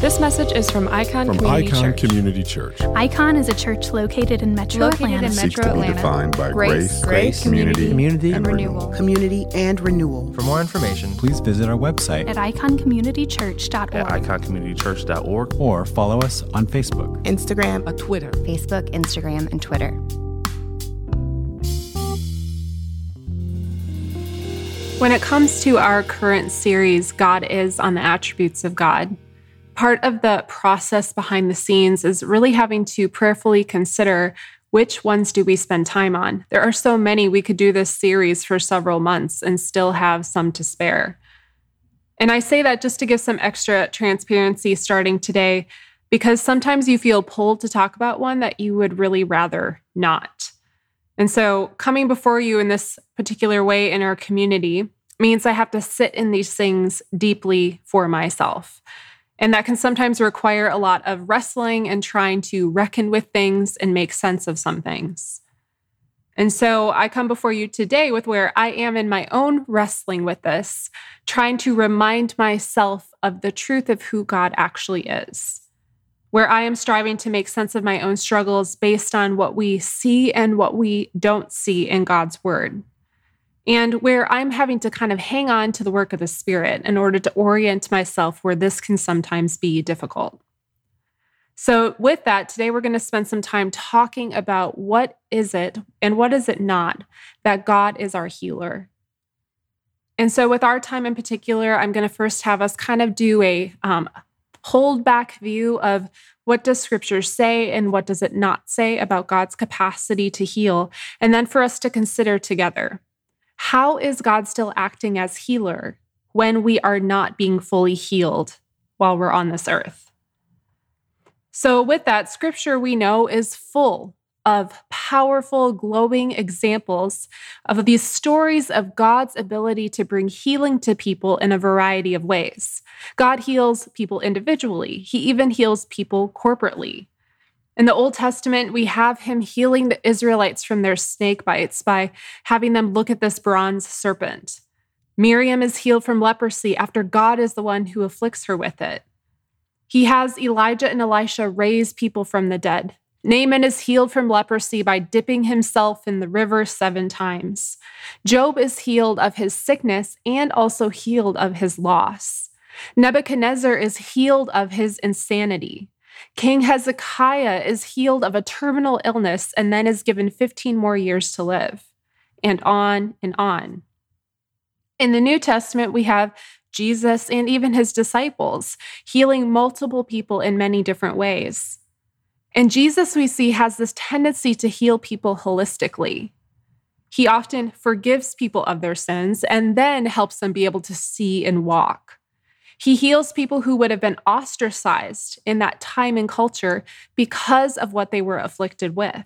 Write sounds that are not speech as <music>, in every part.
This message is from Icon From Community Icon Church. Community Church. Icon is a church located in Metro Located Atlanta. in seeks Metro to be defined by grace, grace, community, community, and renewal. renewal. community, and renewal. For more information, please visit our website at iconcommunitychurch.org. at iconcommunitychurch.org. or follow us on Facebook. Instagram, a Twitter. Facebook, Instagram, and Twitter. When it comes to our current series, God is on the attributes of God, part of the process behind the scenes is really having to prayerfully consider which ones do we spend time on. There are so many, we could do this series for several months and still have some to spare. And I say that just to give some extra transparency starting today, because sometimes you feel pulled to talk about one that you would really rather not. And so, coming before you in this particular way in our community means I have to sit in these things deeply for myself. And that can sometimes require a lot of wrestling and trying to reckon with things and make sense of some things. And so I come before you today with where I am in my own wrestling with this, trying to remind myself of the truth of who God actually is where I am striving to make sense of my own struggles based on what we see and what we don't see in God's word. And where I'm having to kind of hang on to the work of the Spirit in order to orient myself where this can sometimes be difficult. So, with that, today we're going to spend some time talking about what is it and what is it not that God is our healer. And so, with our time in particular, I'm going to first have us kind of do a um, hold back view of what does scripture say and what does it not say about God's capacity to heal and then for us to consider together how is God still acting as healer when we are not being fully healed while we're on this earth so with that scripture we know is full of powerful, glowing examples of these stories of God's ability to bring healing to people in a variety of ways. God heals people individually, He even heals people corporately. In the Old Testament, we have Him healing the Israelites from their snake bites by having them look at this bronze serpent. Miriam is healed from leprosy after God is the one who afflicts her with it. He has Elijah and Elisha raise people from the dead. Naaman is healed from leprosy by dipping himself in the river seven times. Job is healed of his sickness and also healed of his loss. Nebuchadnezzar is healed of his insanity. King Hezekiah is healed of a terminal illness and then is given 15 more years to live, and on and on. In the New Testament, we have Jesus and even his disciples healing multiple people in many different ways. And Jesus, we see, has this tendency to heal people holistically. He often forgives people of their sins and then helps them be able to see and walk. He heals people who would have been ostracized in that time and culture because of what they were afflicted with.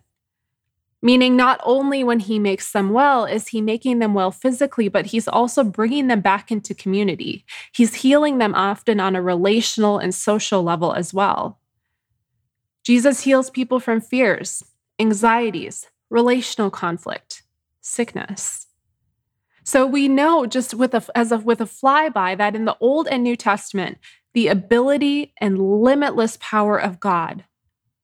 Meaning, not only when he makes them well is he making them well physically, but he's also bringing them back into community. He's healing them often on a relational and social level as well. Jesus heals people from fears, anxieties, relational conflict, sickness. So we know just with a, as with a flyby that in the Old and New Testament, the ability and limitless power of God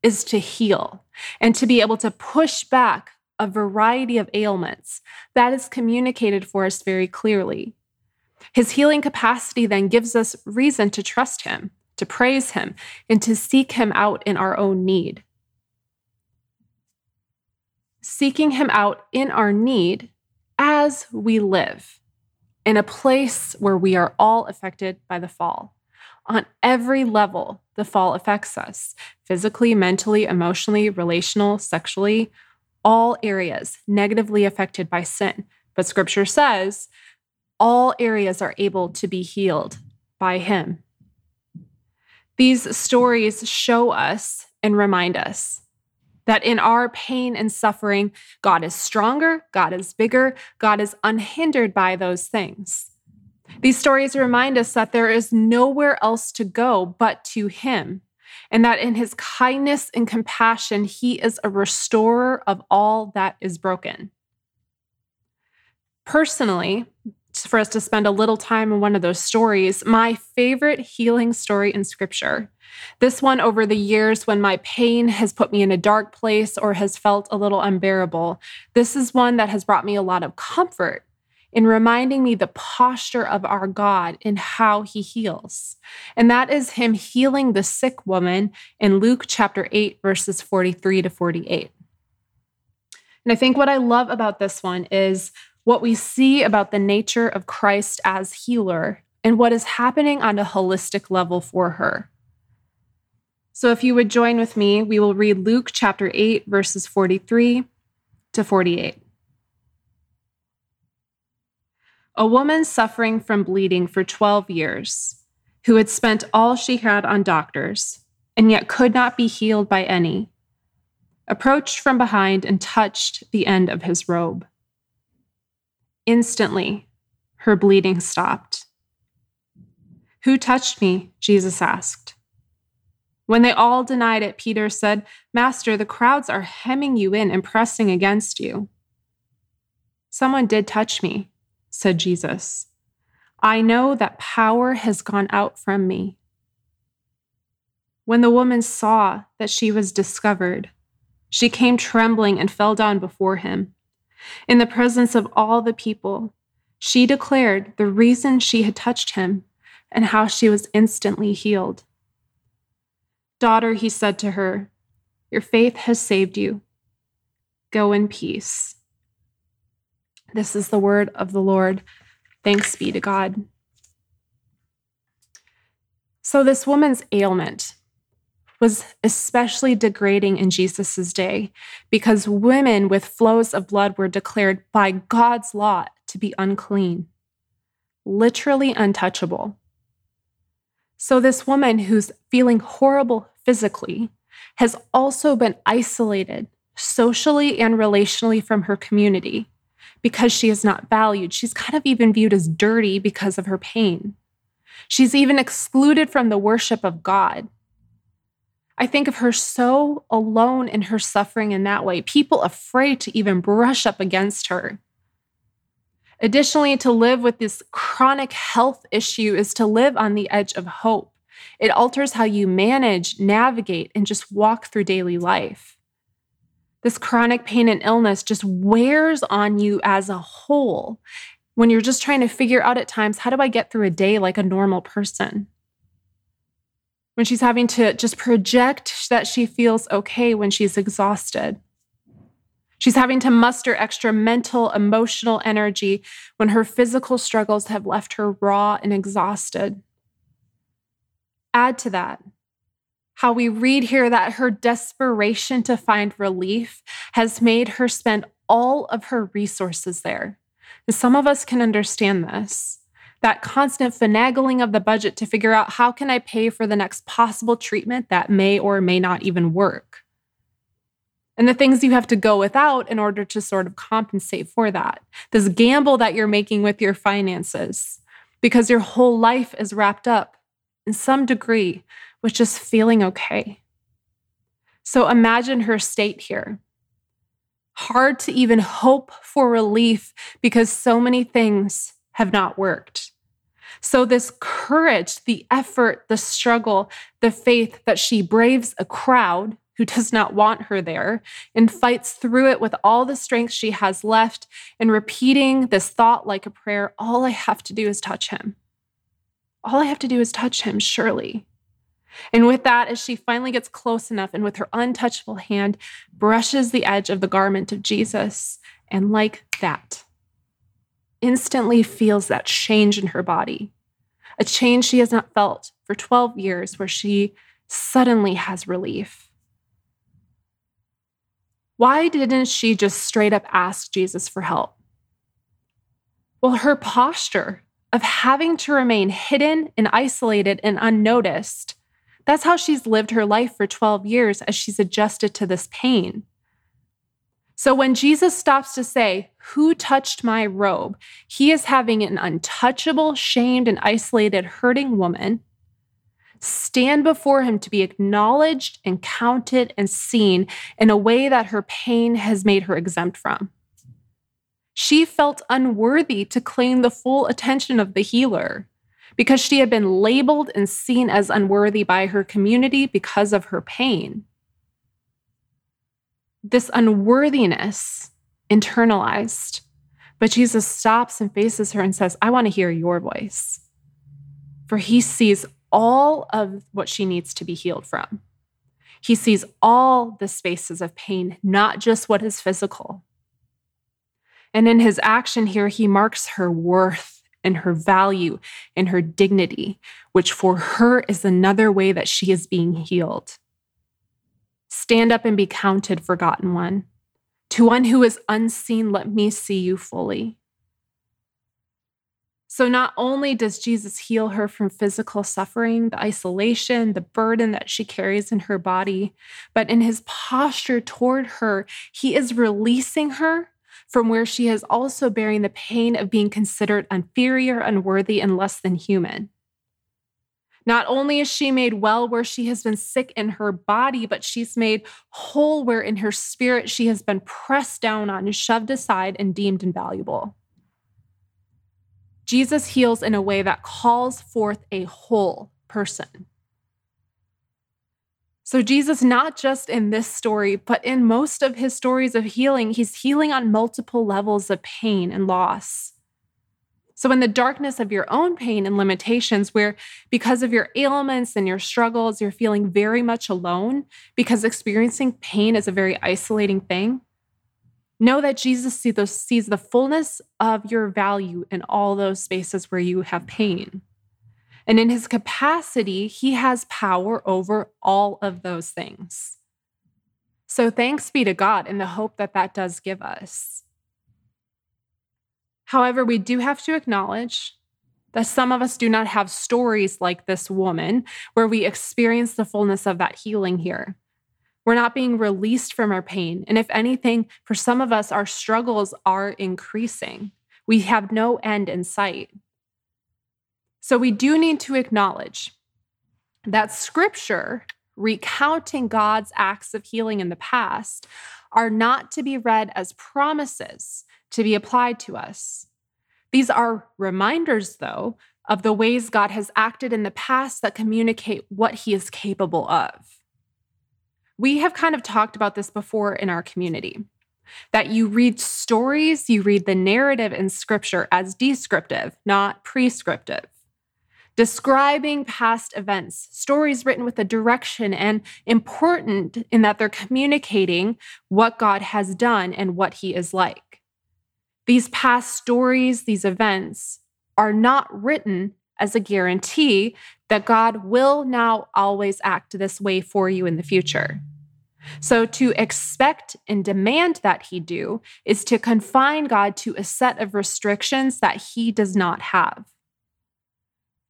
is to heal and to be able to push back a variety of ailments. That is communicated for us very clearly. His healing capacity then gives us reason to trust him to praise Him, and to seek Him out in our own need. Seeking Him out in our need as we live in a place where we are all affected by the fall. On every level, the fall affects us physically, mentally, emotionally, relational, sexually, all areas negatively affected by sin. But scripture says all areas are able to be healed by Him. These stories show us and remind us that in our pain and suffering, God is stronger, God is bigger, God is unhindered by those things. These stories remind us that there is nowhere else to go but to Him, and that in His kindness and compassion, He is a restorer of all that is broken. Personally, for us to spend a little time in one of those stories, my favorite healing story in scripture. This one, over the years, when my pain has put me in a dark place or has felt a little unbearable, this is one that has brought me a lot of comfort in reminding me the posture of our God in how he heals. And that is him healing the sick woman in Luke chapter 8, verses 43 to 48. And I think what I love about this one is what we see about the nature of Christ as healer and what is happening on a holistic level for her. So if you would join with me, we will read Luke chapter 8, verses 43 to 48. A woman suffering from bleeding for 12 years, who had spent all she had on doctors and yet could not be healed by any, approached from behind and touched the end of his robe. Instantly, her bleeding stopped. Who touched me? Jesus asked. When they all denied it, Peter said, Master, the crowds are hemming you in and pressing against you. Someone did touch me, said Jesus. I know that power has gone out from me. When the woman saw that she was discovered, she came trembling and fell down before him. In the presence of all the people, she declared the reason she had touched him and how she was instantly healed. Daughter, he said to her, your faith has saved you. Go in peace. This is the word of the Lord. Thanks be to God. So, this woman's ailment, was especially degrading in Jesus' day because women with flows of blood were declared by God's law to be unclean, literally untouchable. So, this woman who's feeling horrible physically has also been isolated socially and relationally from her community because she is not valued. She's kind of even viewed as dirty because of her pain. She's even excluded from the worship of God I think of her so alone in her suffering in that way, people afraid to even brush up against her. Additionally, to live with this chronic health issue is to live on the edge of hope. It alters how you manage, navigate, and just walk through daily life. This chronic pain and illness just wears on you as a whole when you're just trying to figure out at times how do I get through a day like a normal person? When she's having to just project that she feels okay when she's exhausted. She's having to muster extra mental, emotional energy when her physical struggles have left her raw and exhausted. Add to that how we read here that her desperation to find relief has made her spend all of her resources there. And some of us can understand this that constant finagling of the budget to figure out how can I pay for the next possible treatment that may or may not even work. And the things you have to go without in order to sort of compensate for that. This gamble that you're making with your finances because your whole life is wrapped up in some degree with just feeling okay. So imagine her state here. Hard to even hope for relief because so many things have not worked. So, this courage, the effort, the struggle, the faith that she braves a crowd who does not want her there and fights through it with all the strength she has left and repeating this thought like a prayer all I have to do is touch him. All I have to do is touch him, surely. And with that, as she finally gets close enough and with her untouchable hand brushes the edge of the garment of Jesus, and like that, instantly feels that change in her body a change she has not felt for 12 years, where she suddenly has relief. Why didn't she just straight up ask Jesus for help? Well, her posture of having to remain hidden and isolated and unnoticed, that's how she's lived her life for 12 years as she's adjusted to this pain. So when Jesus stops to say, Who touched my robe? he is having an untouchable, shamed, and isolated, hurting woman stand before him to be acknowledged and counted and seen in a way that her pain has made her exempt from. She felt unworthy to claim the full attention of the healer because she had been labeled and seen as unworthy by her community because of her pain. This unworthiness internalized, but Jesus stops and faces her and says, I want to hear your voice. For he sees all of what she needs to be healed from. He sees all the spaces of pain, not just what is physical. And in his action here, he marks her worth and her value and her dignity, which for her is another way that she is being healed. Stand up and be counted, forgotten one. To one who is unseen, let me see you fully. So, not only does Jesus heal her from physical suffering, the isolation, the burden that she carries in her body, but in his posture toward her, he is releasing her from where she is also bearing the pain of being considered inferior, unworthy, and less than human. Not only is she made well where she has been sick in her body, but she's made whole where in her spirit she has been pressed down on, shoved aside, and deemed invaluable. Jesus heals in a way that calls forth a whole person. So, Jesus, not just in this story, but in most of his stories of healing, he's healing on multiple levels of pain and loss. So, in the darkness of your own pain and limitations, where because of your ailments and your struggles, you're feeling very much alone because experiencing pain is a very isolating thing, Know that Jesus sees the fullness of your value in all those spaces where you have pain. And in his capacity, he has power over all of those things. So thanks be to God in the hope that that does give us. However, we do have to acknowledge that some of us do not have stories like this woman where we experience the fullness of that healing here. We're not being released from our pain. And if anything, for some of us, our struggles are increasing. We have no end in sight. So we do need to acknowledge that scripture recounting God's acts of healing in the past are not to be read as promises to be applied to us. These are reminders, though, of the ways God has acted in the past that communicate what he is capable of. We have kind of talked about this before in our community that you read stories, you read the narrative in scripture as descriptive, not prescriptive. Describing past events, stories written with a direction and important in that they're communicating what God has done and what he is like. These past stories, these events are not written as a guarantee that God will now always act this way for you in the future. So, to expect and demand that he do is to confine God to a set of restrictions that he does not have.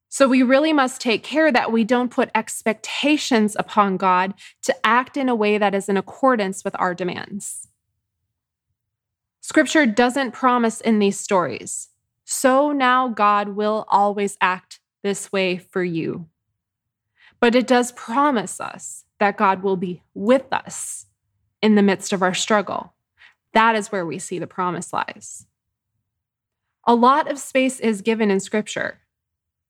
So, we really must take care that we don't put expectations upon God to act in a way that is in accordance with our demands. Scripture doesn't promise in these stories so now God will always act this way for you. But it does promise us that God will be with us in the midst of our struggle. That is where we see the promise lies. A lot of space is given in scripture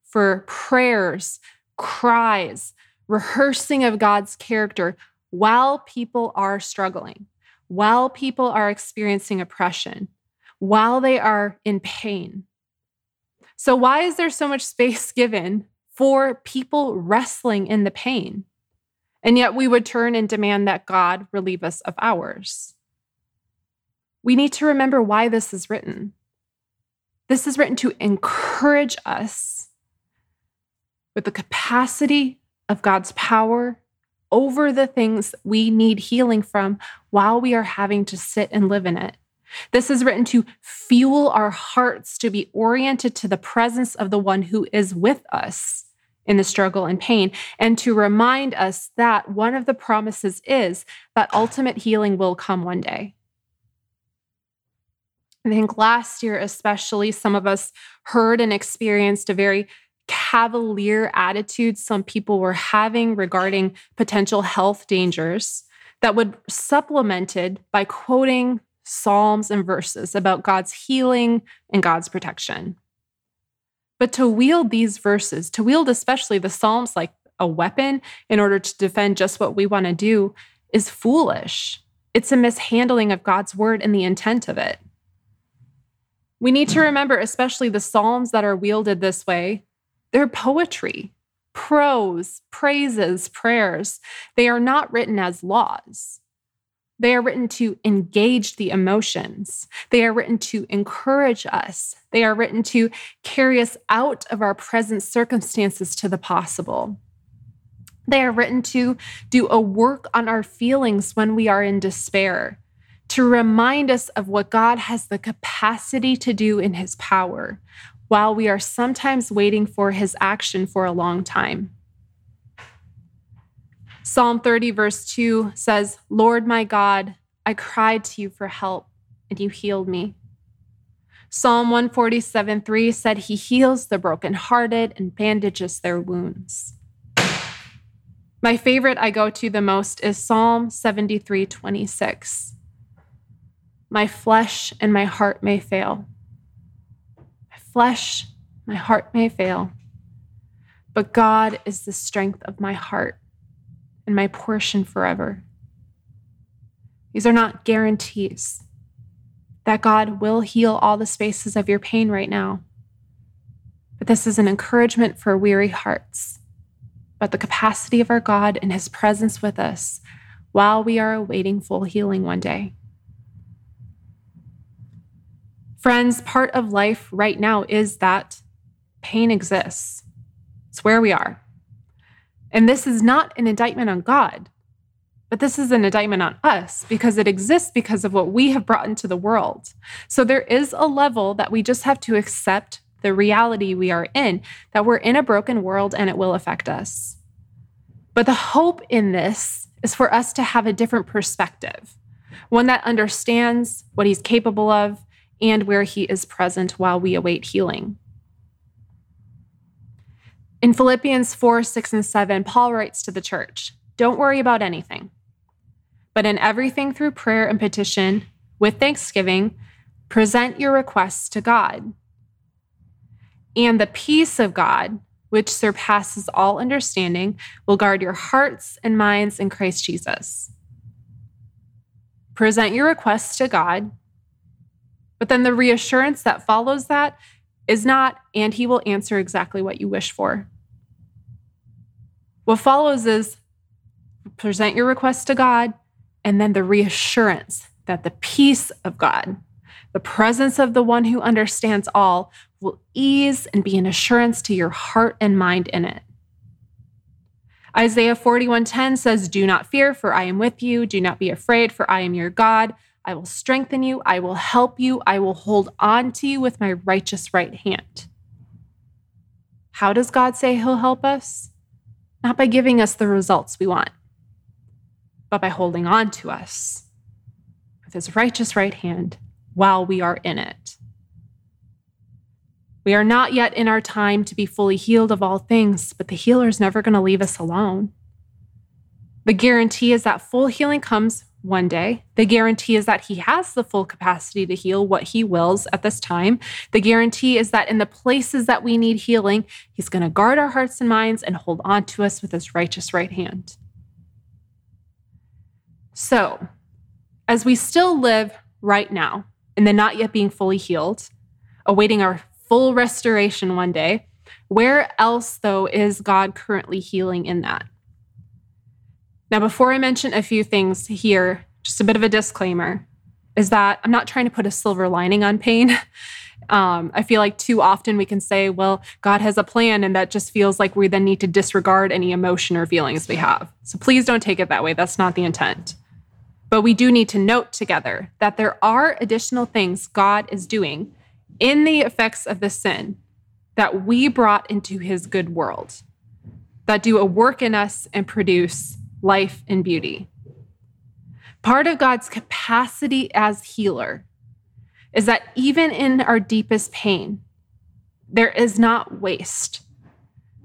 for prayers, cries, rehearsing of God's character while people are struggling, while people are experiencing oppression, while they are in pain. So, why is there so much space <laughs> given for people wrestling in the pain? And yet we would turn and demand that God relieve us of ours. We need to remember why this is written. This is written to encourage us with the capacity of God's power over the things we need healing from while we are having to sit and live in it. This is written to fuel our hearts to be oriented to the presence of the one who is with us in the struggle and pain, and to remind us that one of the promises is that ultimate healing will come one day. I think last year, especially, some of us heard and experienced a very cavalier attitude some people were having regarding potential health dangers that would supplemented by quoting psalms and verses about God's healing and God's protection. But to wield these verses, to wield especially the psalms like a weapon in order to defend just what we want to do, is foolish. It's a mishandling of God's word and the intent of it. We need to remember, especially the Psalms that are wielded this way, they're poetry, prose, praises, prayers. They are not written as laws. They are written to engage the emotions. They are written to encourage us. They are written to carry us out of our present circumstances to the possible. They are written to do a work on our feelings when we are in despair, to remind us of what God has the capacity to do in His power, while we are sometimes waiting for His action for a long time. Psalm 30, verse 2 says, Lord my God, I cried to you for help, and you healed me. Psalm 147, 3 said, He heals the brokenhearted and bandages their wounds. My favorite I go to the most is Psalm 73 26. My flesh and my heart may fail. Flesh, my heart may fail. But God is the strength of my heart and my portion forever. These are not guarantees that God will heal all the spaces of your pain right now. But this is an encouragement for weary hearts about the capacity of our God and his presence with us while we are awaiting full healing one day. Friends, part of life right now is that pain exists. It's where we are. And this is not an indictment on God, but this is an indictment on us because it exists because of what we have brought into the world. So there is a level that we just have to accept the reality we are in, that we're in a broken world and it will affect us. But the hope in this is for us to have a different perspective, one that understands what he's capable of and where he is present while we await healing. In Philippians 4, 6, and 7, Paul writes to the church Don't worry about anything, but in everything through prayer and petition, with thanksgiving, present your requests to God and the peace of God, which surpasses all understanding, will guard your hearts and minds in Christ Jesus. Present your requests to God, but then the reassurance that follows that is not, and He will answer exactly what you wish for. What follows is present your request to God, and then the reassurance that the peace of God, the presence of the one who understands all, will ease and be an assurance to your heart and mind in it. Isaiah 41:10 says, "Do not fear, for I am with you. Do not be afraid, for I am your God. I will strengthen you. I will help you. I will hold on to you with my righteous right hand." How does God say he'll help us? Not by giving us the results we want, but by holding on to us with his righteous right hand while we are in it. We are not yet in our time to be fully healed of all things, but the healer is never going to leave us alone. The guarantee is that full healing comes one day. The guarantee is that he has the full capacity to heal what he wills at this time. The guarantee is that in the places that we need healing, he's going to guard our hearts and minds and hold on to us with his righteous right hand. So, as we still live right now in the not yet being fully healed, awaiting our full restoration one day. Where else, though, is God currently healing in that? Now, before I mention a few things here, just a bit of a disclaimer is that I'm not trying to put a silver lining on pain. <laughs> Um, I feel like too often we can say, well, God has a plan, and that just feels like we then need to disregard any emotion or feelings we have. So please don't take it that way. That's not the intent. But we do need to note together that there are additional things God is doing in the effects of the sin that we brought into his good world, that do a work in us and produce life and beauty. Part of God's capacity as healer is that even in our deepest pain, there is not waste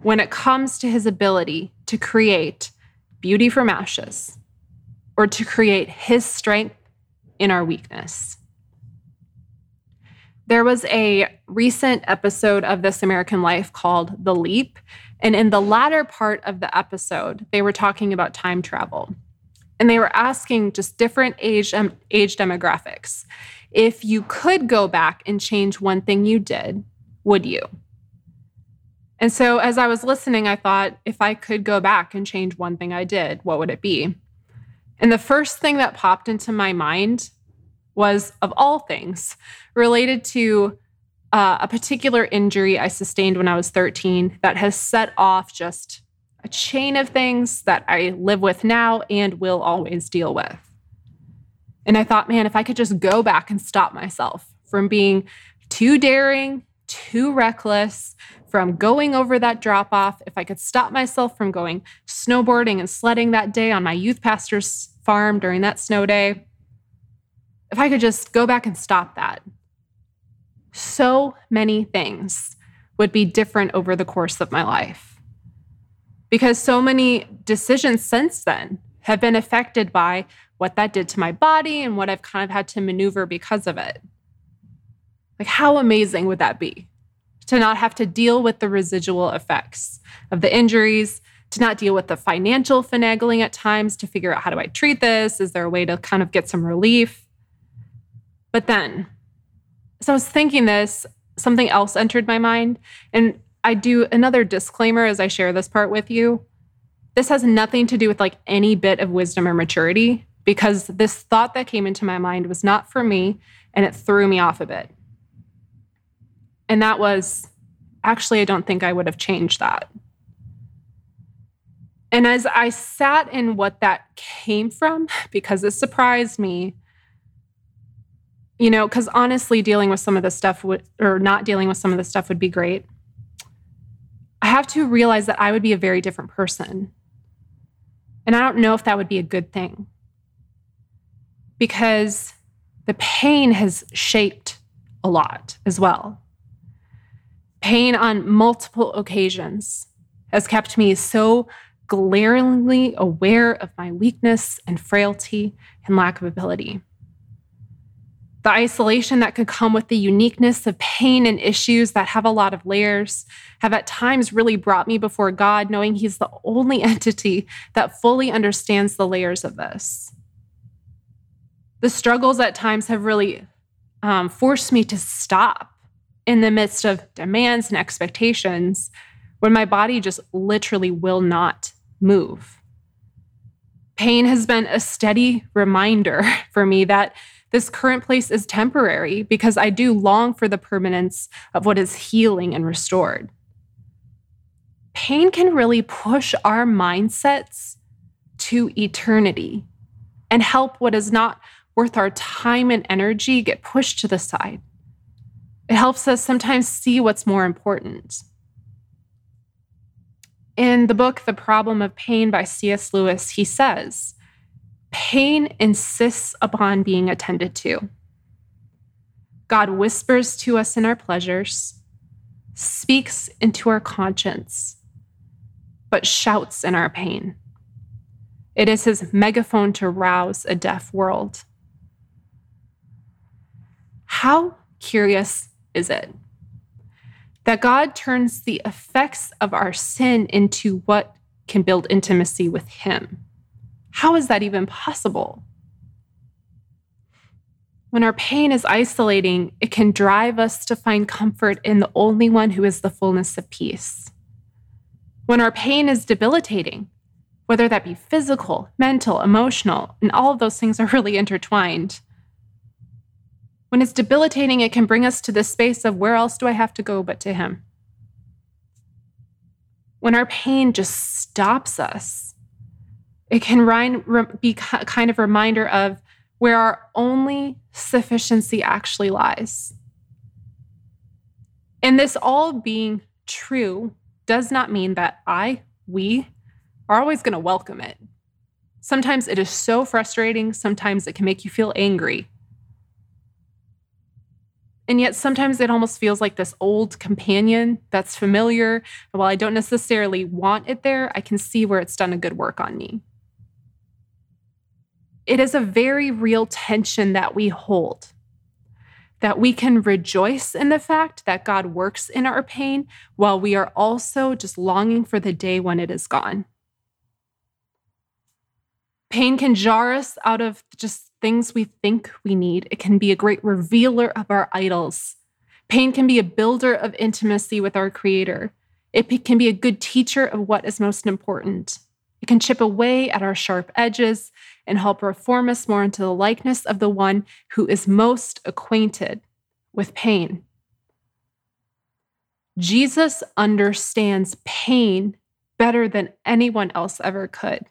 when it comes to his ability to create beauty from ashes or to create his strength in our weakness. There was a recent episode of This American Life called The Leap. And in the latter part of the episode, they were talking about time travel. And they were asking just different age, um, age demographics. If you could go back and change one thing you did, would you? And so as I was listening, I thought, if I could go back and change one thing I did, what would it be? And the first thing that popped into my mind was, of all things, related to uh, a particular injury I sustained when I was 13 that has set off just a chain of things that I live with now and will always deal with. And I thought, man, if I could just go back and stop myself from being too daring, too reckless, from going over that drop off, if I could stop myself from going snowboarding and sledding that day on my youth pastor's farm during that snow day, if I could just go back and stop that, so many things would be different over the course of my life. Because so many decisions since then have been affected by what that did to my body and what I've kind of had to maneuver because of it. Like, how amazing would that be to not have to deal with the residual effects of the injuries, to not deal with the financial finagling at times to figure out how do I treat this? Is there a way to kind of get some relief? But then, so I was thinking this, something else entered my mind. And I do another disclaimer as I share this part with you. This has nothing to do with like any bit of wisdom or maturity because this thought that came into my mind was not for me and it threw me off a bit. And that was actually, I don't think I would have changed that. And as I sat in what that came from, because it surprised me, you know, because honestly, dealing with some of this stuff would, or not dealing with some of this stuff would be great. I have to realize that I would be a very different person. And I don't know if that would be a good thing because the pain has shaped a lot as well. Pain on multiple occasions has kept me so glaringly aware of my weakness and frailty and lack of ability the isolation that could come with the uniqueness of pain and issues that have a lot of layers have at times really brought me before God, knowing He's the only <laughs> entity that fully understands the layers of this. The struggles at times have really um, forced me to stop in the midst of demands and expectations when my body just literally will not move. Pain has been a steady reminder <laughs> for me that this current place is temporary because I do long for the permanence of what is healing and restored. Pain can really push our mindsets to eternity and help what is not worth our time and energy get pushed to the side. It helps us sometimes see what's more important. In the book, The Problem of Pain by C.S. Lewis, he says, Pain insists upon being attended to. God whispers to us in our pleasures, speaks into our conscience, but shouts in our pain. It is his megaphone to rouse a deaf world. How curious is it that God turns the effects of our sin into what can build intimacy with him? How is that even possible? When our pain is isolating, it can drive us to find comfort in the only one who is the fullness of peace. When our pain is debilitating, whether that be physical, mental, emotional, and all of those things are <laughs> really intertwined. When it's debilitating, it can bring us to this space of where else do I have to go but to Him? When our pain just stops us, it can be a kind of reminder of where our only sufficiency actually lies. And this all being true does not mean that I, we, are always going to welcome it. Sometimes it is so frustrating, sometimes it can make you feel angry. And yet, sometimes it almost feels like this old companion that's familiar. While I don't necessarily want it there, I can see where it's done a good work on me. It is a very real tension that we hold. That we can rejoice in the fact that God works in our pain while we are also just longing for the day when it is gone. Pain can jar us out of just things we think we need. It can be a great revealer of our idols. Pain can be a builder of intimacy with our Creator. It can be a good teacher of what is most important. It can chip away at our sharp edges and help reform us more into the likeness of the one who is most acquainted with pain. Jesus understands pain better than anyone else ever could.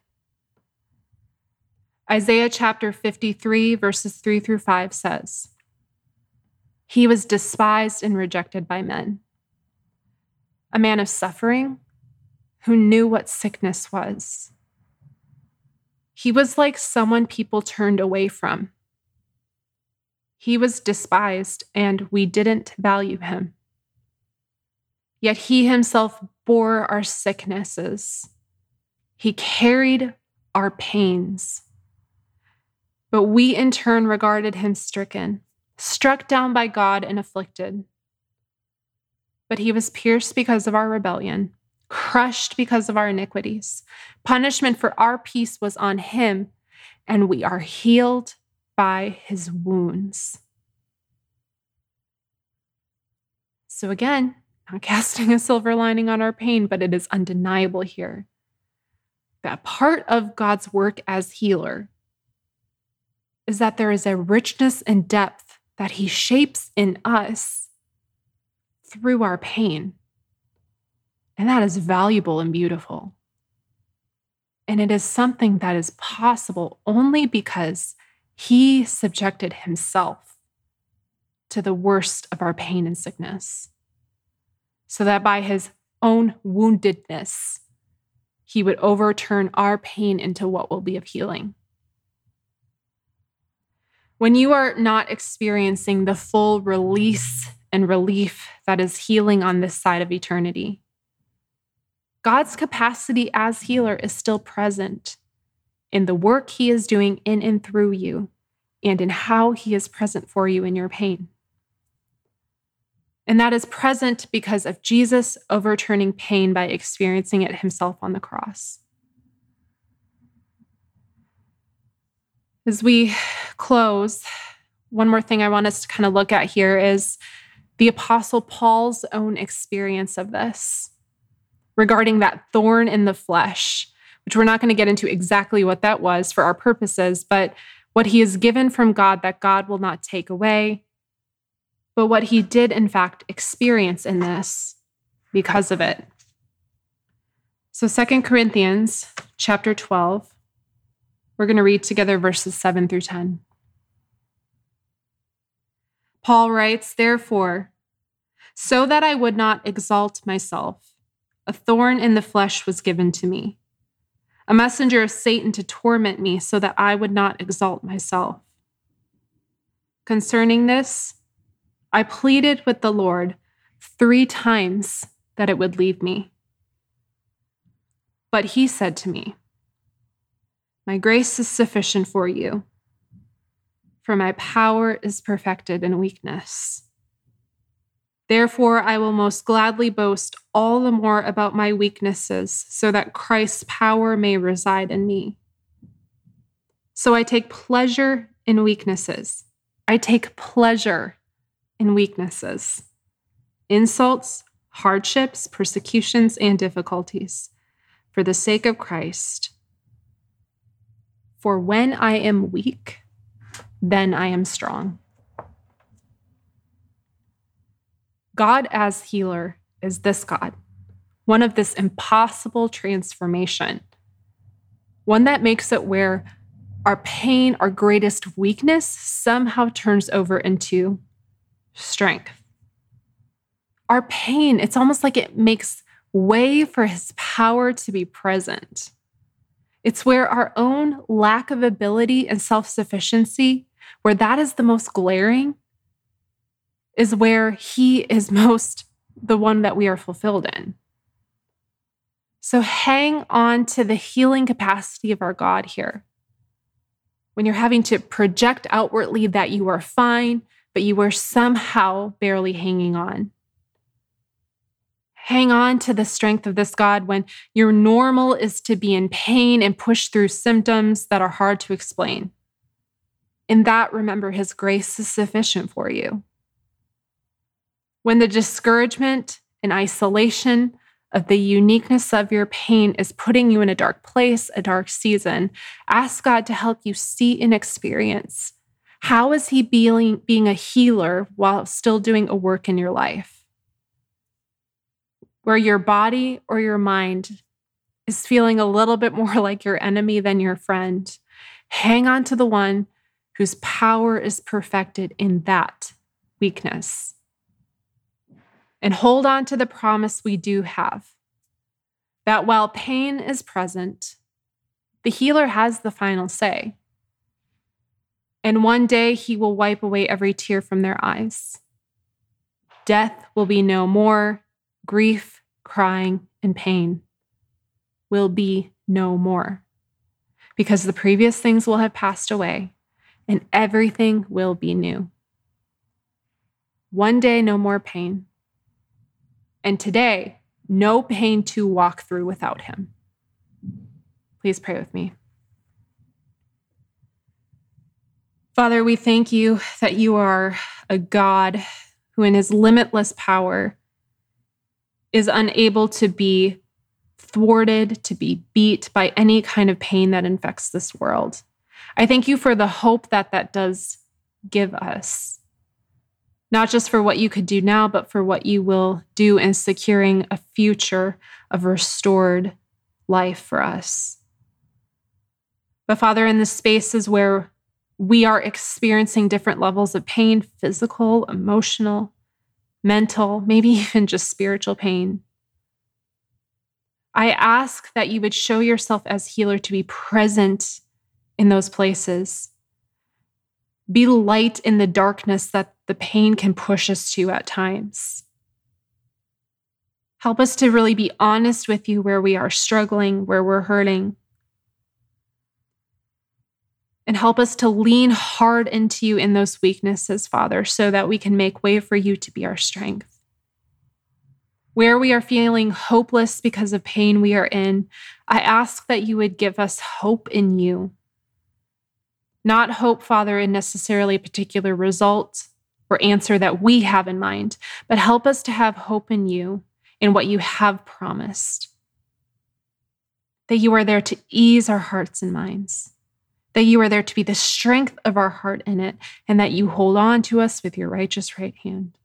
Isaiah chapter 53, verses 3 through 5 says, He was despised and rejected by men, a man of suffering who knew what sickness was. He was like someone people turned away from. He was despised, and we didn't value him. Yet he himself bore our sicknesses. He carried our pains. But we in turn regarded him stricken, struck down by God, and afflicted. But he was pierced because of our rebellion crushed because of our iniquities. Punishment for our peace was on him, and we are healed by his wounds. So, again, not <laughs> casting a silver lining on our pain, but it is undeniable here that part of God's work as healer is that there is a richness and depth that he shapes in us through our pain. And that is valuable and beautiful. And it is something that is possible only because he subjected himself to the worst of our pain and sickness, so that by his own woundedness, he would overturn our pain into what will be of healing. When you are not experiencing the full release and relief that is healing on this side of eternity, God's capacity as healer is still present in the work he is doing in and through you and in how he is present for you in your pain. And that is present because of Jesus overturning pain by experiencing it himself on the cross. As we close, one more thing I want us to kind of look at here is the Apostle Paul's own experience of this regarding that thorn in the flesh, which we're not going to get into exactly what that was for our purposes, but what he is given from God that God will not take away, but what he did, in fact, experience in this because of it. So, Second Corinthians chapter 12, we're going to read together verses 7 through 10. Paul writes, Therefore, so that I would not exalt myself, a thorn in the flesh was given to me, a messenger of Satan to torment me so that I would not exalt myself. Concerning this, I pleaded with the Lord three times that it would leave me. But he said to me, My grace is sufficient for you, for my power is perfected in weakness. Therefore, I will most gladly boast all the more about my weaknesses, so that Christ's power may reside in me. So I take pleasure in weaknesses. I take pleasure in weaknesses, insults, hardships, persecutions, and difficulties for the sake of Christ. For when I am weak, then I am strong. God as healer is this God, one of this impossible transformation, one that makes it where our pain, our greatest weakness, somehow turns over into strength. Our pain, it's almost like it makes way for his power to be present. It's where our own lack of ability and self sufficiency, where that is the most glaring, is where He is <laughs> most the one that we are fulfilled in. So hang on to the healing capacity of our God here. when you're having to project outwardly that you are fine, but you are somehow barely hanging on. Hang on to the strength of this God when your normal is to be in pain and push through symptoms that are hard to explain. In that, remember, His grace is sufficient for you. When the discouragement and isolation of the uniqueness of your pain is putting you in a dark place, a dark season, ask God to help you see and experience how is He being, being a healer while still doing a work in your life? where your body or your mind is feeling a little bit more <laughs> like your enemy than your friend, hang on to the one whose power is perfected in that weakness. And hold on to the promise we do have that while pain is present, the healer has the final say. And one day he will wipe away every tear from their eyes. Death will be no more, grief crying, and pain will be no more because the previous things will have passed away and everything will be new. One day, no more pain. And today, no pain to walk through without Him. Please pray with me. Father, we thank you that you are a God who, in his limitless power, is unable to be thwarted, to be beat by any kind of pain that infects this world. I thank you for the hope that that does give us, not just for what you could do now, but for what you will do in securing a future of restored life for us. But Father, in the spaces where we are experiencing different levels of pain physical, emotional, mental, maybe <laughs> even just spiritual pain. I ask that you would show yourself as healer to be present in those places. Be light in the darkness that the pain can push us to at times. Help us to really be honest with you where we are struggling, where we're hurting, and help us to lean hard into you in those weaknesses, Father, so that we can make way for you to be our strength. Where we are feeling hopeless because of pain we are in, I ask that you would give us hope in you. Not hope, Father, in necessarily a particular result or answer that we have in mind, but help us to have hope in you, in what you have promised. That you are there to ease our hearts and minds that you are there to be the strength of our heart in it, and that you hold on to us with your righteous right hand.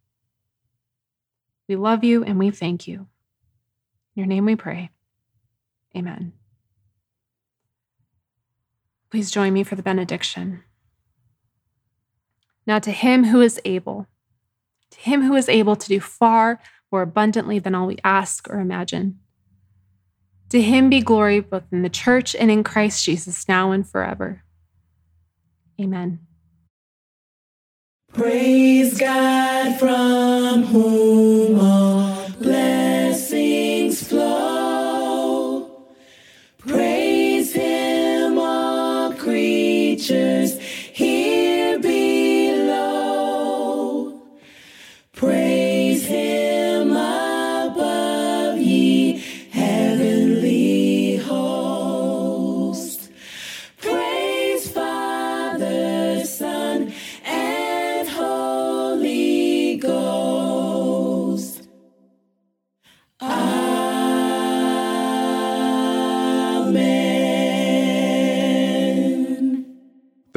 We love you and we thank you. In your name we pray. Amen. Please join me for the benediction. Now, to him who is able, to him who is able to do far more abundantly than all we ask or imagine to him be glory both in the church and in Christ Jesus, now and forever. Amen. Praise God from whom all blessings